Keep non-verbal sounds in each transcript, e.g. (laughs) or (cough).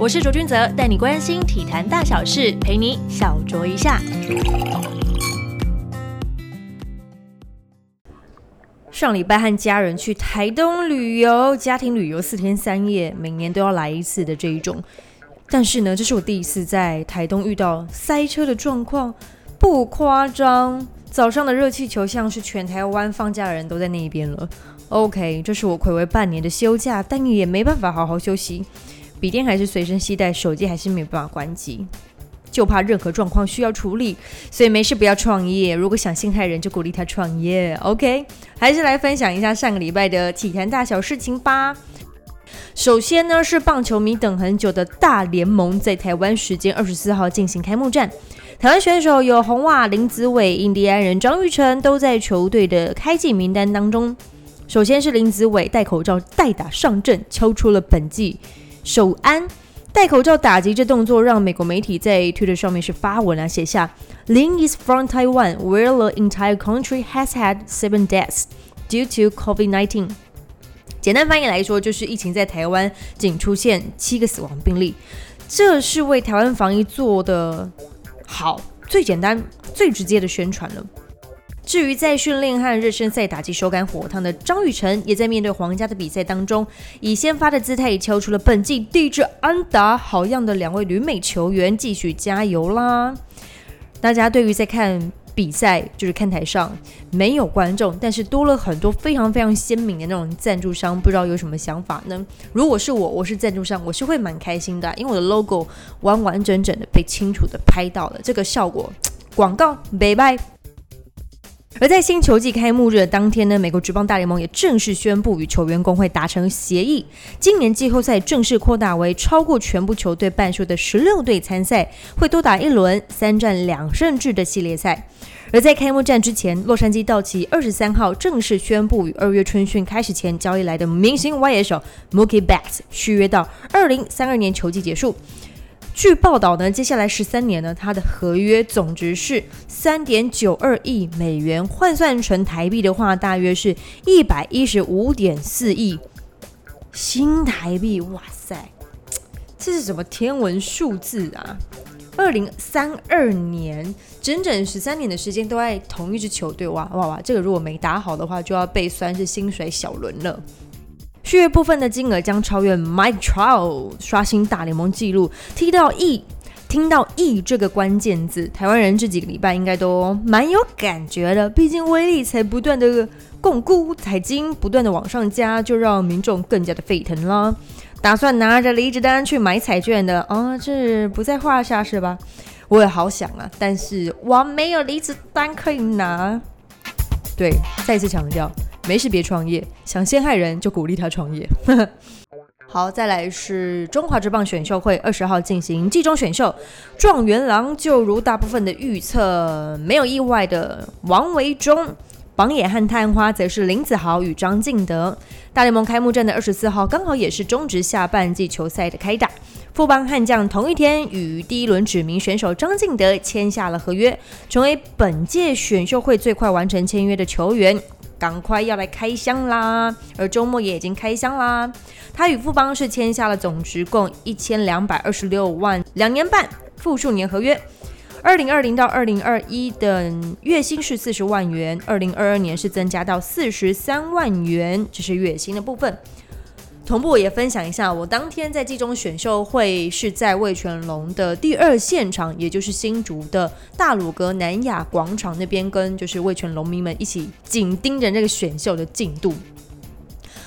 我是卓君泽，带你关心体坛大小事，陪你小酌一下。上礼拜和家人去台东旅游，家庭旅游四天三夜，每年都要来一次的这一种。但是呢，这是我第一次在台东遇到塞车的状况，不夸张。早上的热气球像是全台湾放假的人都在那一边了。OK，这是我暌违半年的休假，但也没办法好好休息。笔电还是随身携带，手机还是没有办法关机。就怕任何状况需要处理，所以没事不要创业。如果想陷害人，就鼓励他创业。OK，还是来分享一下上个礼拜的体坛大小事情吧。首先呢，是棒球迷等很久的大联盟在台湾时间二十四号进行开幕战。台湾选手有红袜林子伟、印第安人张玉成都在球队的开季名单当中。首先是林子伟戴口罩代打上阵，敲出了本季首安。戴口罩打击这动作让美国媒体在 Twitter 上面是发文啊，写下 Lin is from Taiwan, where the entire country has had seven deaths due to COVID-19。简单翻译来说，就是疫情在台湾仅出现七个死亡病例，这是为台湾防疫做的好最简单、最直接的宣传了。至于在训练和热身赛打击手感火烫的张雨晨，也在面对皇家的比赛当中，以先发的姿态敲出了本季第一支安打，好样的两位旅美球员，继续加油啦！大家对于在看比赛，就是看台上没有观众，但是多了很多非常非常鲜明的那种赞助商，不知道有什么想法呢？如果是我，我是赞助商，我是会蛮开心的，因为我的 logo 完完整整的被清楚的拍到了，这个效果广告拜拜。而在新球季开幕日的当天呢，美国职棒大联盟也正式宣布与球员工会达成协议，今年季后赛正式扩大为超过全部球队半数的十六队参赛，会多打一轮三战两胜制的系列赛。而在开幕战之前，洛杉矶道奇二十三号正式宣布与二月春训开始前交易来的明星外野手 Mookie Betts 续约到二零三二年球季结束。据报道呢，接下来十三年呢，它的合约总值是三点九二亿美元，换算成台币的话，大约是一百一十五点四亿新台币。哇塞，这是什么天文数字啊！二零三二年，整整十三年的时间都在同一支球队，哇哇哇！这个如果没打好的话，就要被算是薪水小轮了。续约部分的金额将超越 Mike Trout，刷新大联盟纪录。听到亿，听到亿这个关键字，台湾人这几个礼拜应该都蛮有感觉的。毕竟威力才不断的巩固，彩金不断的往上加，就让民众更加的沸腾啦。打算拿着离职单去买彩券的啊，这不在话下是吧？我也好想啊，但是我没有离职单可以拿。对，再次强调。没事别创业，想陷害人就鼓励他创业。(laughs) 好，再来是中华职棒选秀会二十号进行季中选秀，状元郎就如大部分的预测，没有意外的王维忠，榜眼和探花则是林子豪与张敬德。大联盟开幕战的二十四号刚好也是中职下半季球赛的开打，富邦悍将同一天与第一轮指名选手张敬德签下了合约，成为本届选秀会最快完成签约的球员。赶快要来开箱啦！而周末也已经开箱啦。他与富邦是签下了总值共一千两百二十六万两年半复数年合约，二零二零到二零二一的月薪是四十万元，二零二二年是增加到四十三万元，这是月薪的部分。同步也分享一下，我当天在季中选秀会是在魏全龙的第二现场，也就是新竹的大鲁阁南雅广场那边，跟就是魏全龙迷们一起紧盯着这个选秀的进度。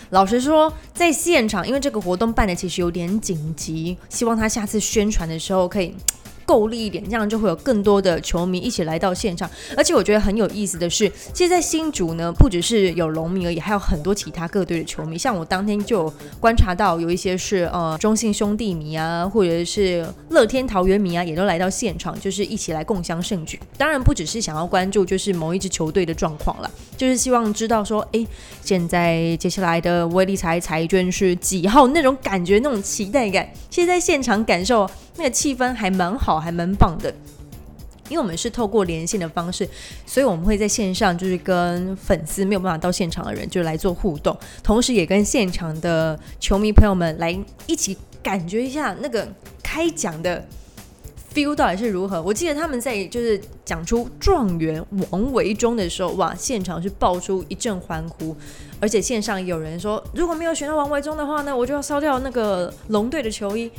老实说，在现场，因为这个活动办的其实有点紧急，希望他下次宣传的时候可以。够力一点，这样就会有更多的球迷一起来到现场。而且我觉得很有意思的是，其实，在新竹呢，不只是有龙迷而已，还有很多其他各队的球迷。像我当天就观察到，有一些是呃中信兄弟迷啊，或者是乐天桃园迷啊，也都来到现场，就是一起来共襄盛举。当然，不只是想要关注就是某一支球队的状况了，就是希望知道说，哎，现在接下来的威力财财券是几号那种感觉，那种期待感。其实，在现场感受。那个气氛还蛮好，还蛮棒的。因为我们是透过连线的方式，所以我们会在线上就是跟粉丝没有办法到现场的人，就来做互动，同时也跟现场的球迷朋友们来一起感觉一下那个开奖的 feel 到底是如何。我记得他们在就是讲出状元王维忠的时候，哇，现场是爆出一阵欢呼，而且线上有人说，如果没有选到王维忠的话呢，我就要烧掉那个龙队的球衣。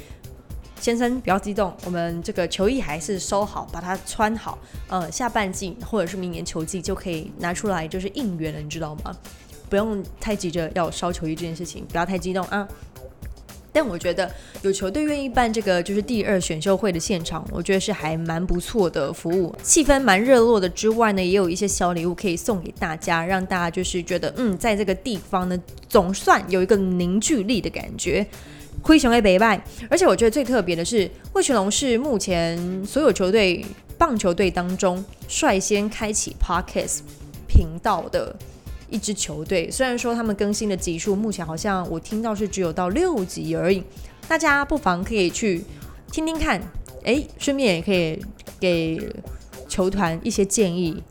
先生不要激动，我们这个球衣还是收好，把它穿好。呃，下半季或者是明年球季就可以拿出来，就是应援了，你知道吗？不用太急着要烧球衣这件事情，不要太激动啊。但我觉得有球队愿意办这个就是第二选秀会的现场，我觉得是还蛮不错的服务，气氛蛮热络的。之外呢，也有一些小礼物可以送给大家，让大家就是觉得嗯，在这个地方呢，总算有一个凝聚力的感觉。灰熊 A 北拜，而且我觉得最特别的是，魏群龙是目前所有球队棒球队当中率先开启 Podcast 频道的一支球队。虽然说他们更新的集数目前好像我听到是只有到六集而已，大家不妨可以去听听看，哎，顺便也可以给球团一些建议，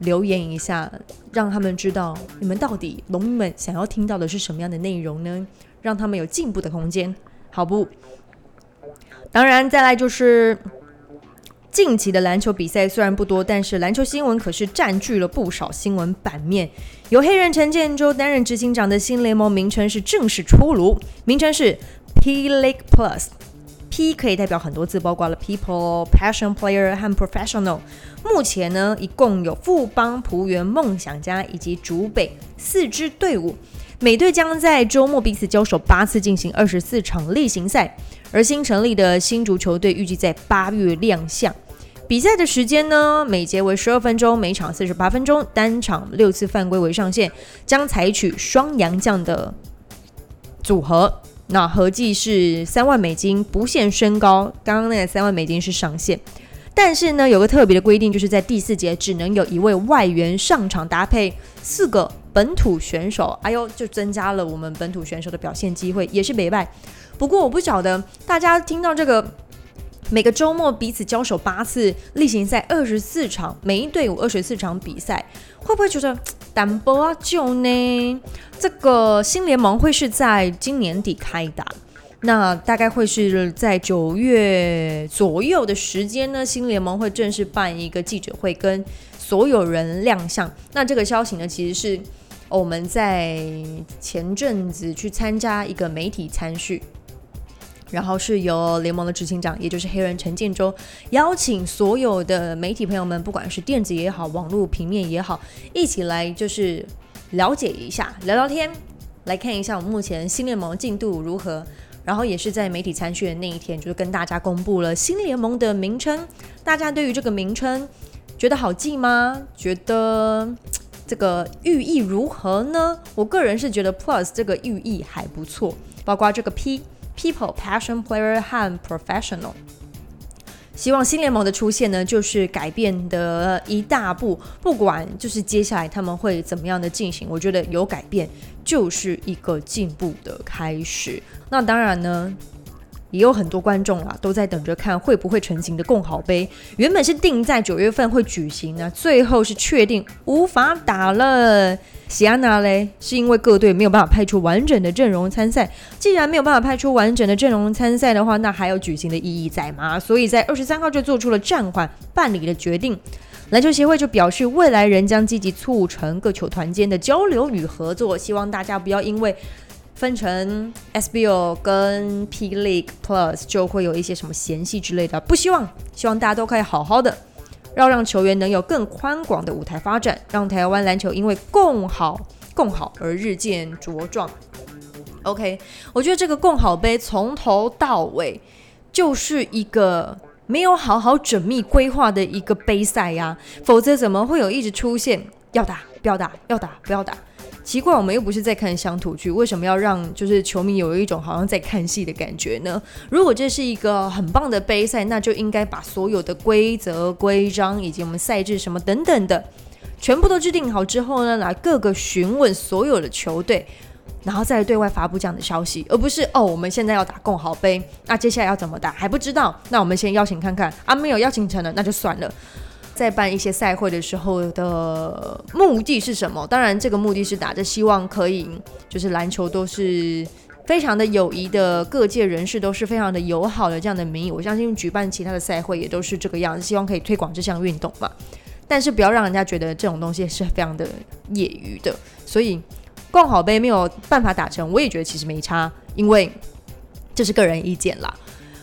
留言一下，让他们知道你们到底龙们想要听到的是什么样的内容呢？让他们有进步的空间，好不？当然，再来就是近期的篮球比赛虽然不多，但是篮球新闻可是占据了不少新闻版面。由黑人陈建州担任执行长的新联盟名称是正式出炉，名称是 P League Plus。P 可以代表很多字，包括了 People、Passion Player 和 Professional。目前呢，一共有富邦、璞园、梦想家以及竹北四支队伍。每队将在周末彼此交手八次，进行二十四场例行赛。而新成立的新足球队预计在八月亮相。比赛的时间呢，每节为十二分钟，每场四十八分钟，单场六次犯规为上限，将采取双洋将的组合。那合计是三万美金，不限身高。刚刚那个三万美金是上限，但是呢，有个特别的规定，就是在第四节只能有一位外援上场搭配四个。本土选手，哎呦，就增加了我们本土选手的表现机会，也是北败。不过我不晓得大家听到这个每个周末彼此交手八次例行赛二十四场，每一队伍二十四场比赛，会不会觉得单薄啊？就呢？这个新联盟会是在今年底开打，那大概会是在九月左右的时间呢？新联盟会正式办一个记者会，跟所有人亮相。那这个消息呢，其实是。我们在前阵子去参加一个媒体参叙，然后是由联盟的执行长，也就是黑人陈建州，邀请所有的媒体朋友们，不管是电子也好，网络平面也好，一起来就是了解一下，聊聊天，来看一下我们目前新联盟进度如何。然后也是在媒体参叙的那一天，就是跟大家公布了新联盟的名称。大家对于这个名称觉得好记吗？觉得？这个寓意如何呢？我个人是觉得 Plus 这个寓意还不错，包括这个 P People Passion Player 和 Professional。希望新联盟的出现呢，就是改变的一大步。不管就是接下来他们会怎么样的进行，我觉得有改变就是一个进步的开始。那当然呢。也有很多观众啊，都在等着看会不会成型的共好杯。原本是定在九月份会举行呢，最后是确定无法打了。喜安娜嘞，是因为各队没有办法派出完整的阵容参赛。既然没有办法派出完整的阵容参赛的话，那还有举行的意义在吗？所以在二十三号就做出了暂缓办理的决定。篮球协会就表示，未来仍将积极促成各球团间的交流与合作，希望大家不要因为。分成 SBO 跟 P League Plus 就会有一些什么嫌隙之类的，不希望，希望大家都可以好好的，要让球员能有更宽广的舞台发展，让台湾篮球因为共好共好而日渐茁壮。OK，我觉得这个共好杯从头到尾就是一个没有好好缜密规划的一个杯赛呀，否则怎么会有一直出现要打不要打要打不要打？奇怪，我们又不是在看乡土剧，为什么要让就是球迷有一种好像在看戏的感觉呢？如果这是一个很棒的杯赛，那就应该把所有的规则、规章以及我们赛制什么等等的，全部都制定好之后呢，来各个询问所有的球队，然后再对外发布这样的消息，而不是哦，我们现在要打共好杯，那接下来要怎么打还不知道，那我们先邀请看看啊，没有邀请成了，那就算了。在办一些赛会的时候的目的是什么？当然，这个目的是打着希望可以，就是篮球都是非常的友谊的各界人士都是非常的友好的这样的名义，我相信举办其他的赛会也都是这个样子，希望可以推广这项运动嘛。但是不要让人家觉得这种东西是非常的业余的，所以逛好杯没有办法打成，我也觉得其实没差，因为这是个人意见啦。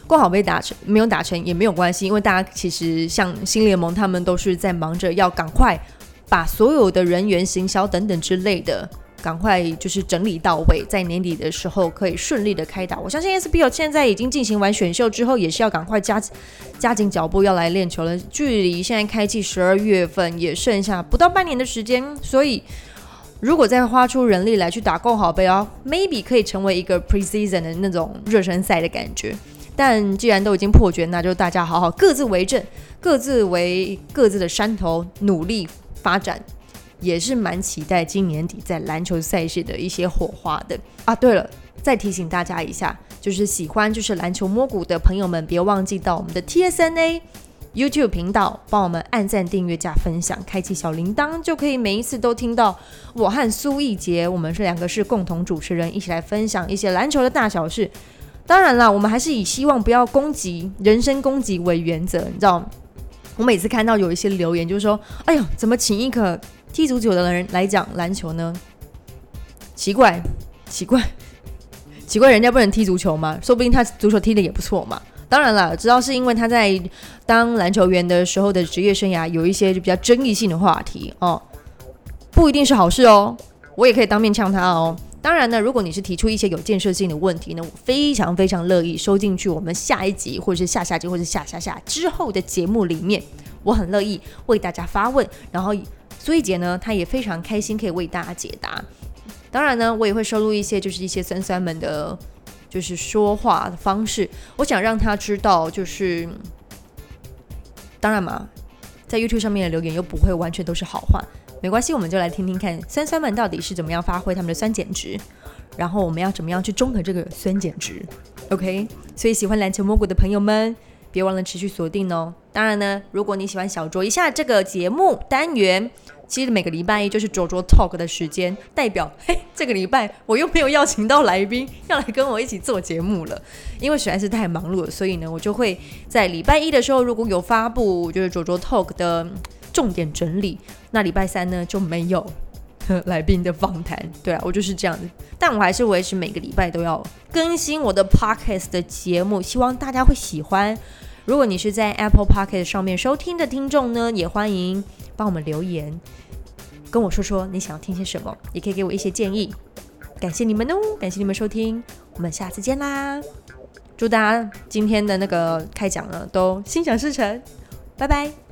逛好杯打成没有打成也没有关系，因为大家其实像新联盟他们都是在忙着要赶快把所有的人员、行销等等之类的。赶快就是整理到位，在年底的时候可以顺利的开打。我相信 SBL 现在已经进行完选秀之后，也是要赶快加加紧脚步要来练球了。距离现在开季十二月份也剩下不到半年的时间，所以如果再花出人力来去打够好杯啊，maybe 可以成为一个 preseason 的那种热身赛的感觉。但既然都已经破局，那就大家好好各自为政，各自为各自的山头努力发展。也是蛮期待今年底在篮球赛事的一些火花的啊！对了，再提醒大家一下，就是喜欢就是篮球摸骨的朋友们，别忘记到我们的 TSNA YouTube 频道帮我们按赞、订阅、加分享，开启小铃铛，就可以每一次都听到我和苏奕杰，我们是两个是共同主持人，一起来分享一些篮球的大小事。当然啦，我们还是以希望不要攻击、人身攻击为原则，你知道？我每次看到有一些留言，就是说：“哎呦，怎么请一个？”踢足球的人来讲篮球呢，奇怪，奇怪，(laughs) 奇怪，人家不能踢足球吗？说不定他足球踢的也不错嘛。当然了，知道是因为他在当篮球员的时候的职业生涯有一些就比较争议性的话题哦，不一定是好事哦。我也可以当面呛他哦。当然呢，如果你是提出一些有建设性的问题呢，我非常非常乐意收进去我们下一集或者是下下集或者下下下之后的节目里面，我很乐意为大家发问，然后。苏一杰呢，他也非常开心可以为大家解答。当然呢，我也会收录一些就是一些酸酸们的，就是说话的方式。我想让他知道，就是当然嘛，在 YouTube 上面的留言又不会完全都是好话，没关系，我们就来听听看酸酸们到底是怎么样发挥他们的酸碱值，然后我们要怎么样去中和这个酸碱值。OK，所以喜欢篮球蘑菇的朋友们。别忘了持续锁定哦！当然呢，如果你喜欢小酌一下这个节目单元，其实每个礼拜一就是卓卓 talk 的时间，代表 (laughs) 嘿，这个礼拜我又没有邀请到来宾要来跟我一起做节目了，因为实在是太忙碌了，所以呢，我就会在礼拜一的时候如果有发布就是卓卓 talk 的重点整理，那礼拜三呢就没有 (laughs) 来宾的访谈。对啊，我就是这样子，但我还是维持每个礼拜都要更新我的 podcast 的节目，希望大家会喜欢。如果你是在 Apple p o c k e t 上面收听的听众呢，也欢迎帮我们留言，跟我说说你想要听些什么，也可以给我一些建议。感谢你们哦，感谢你们收听，我们下次见啦！祝大家今天的那个开讲呢都心想事成，拜拜。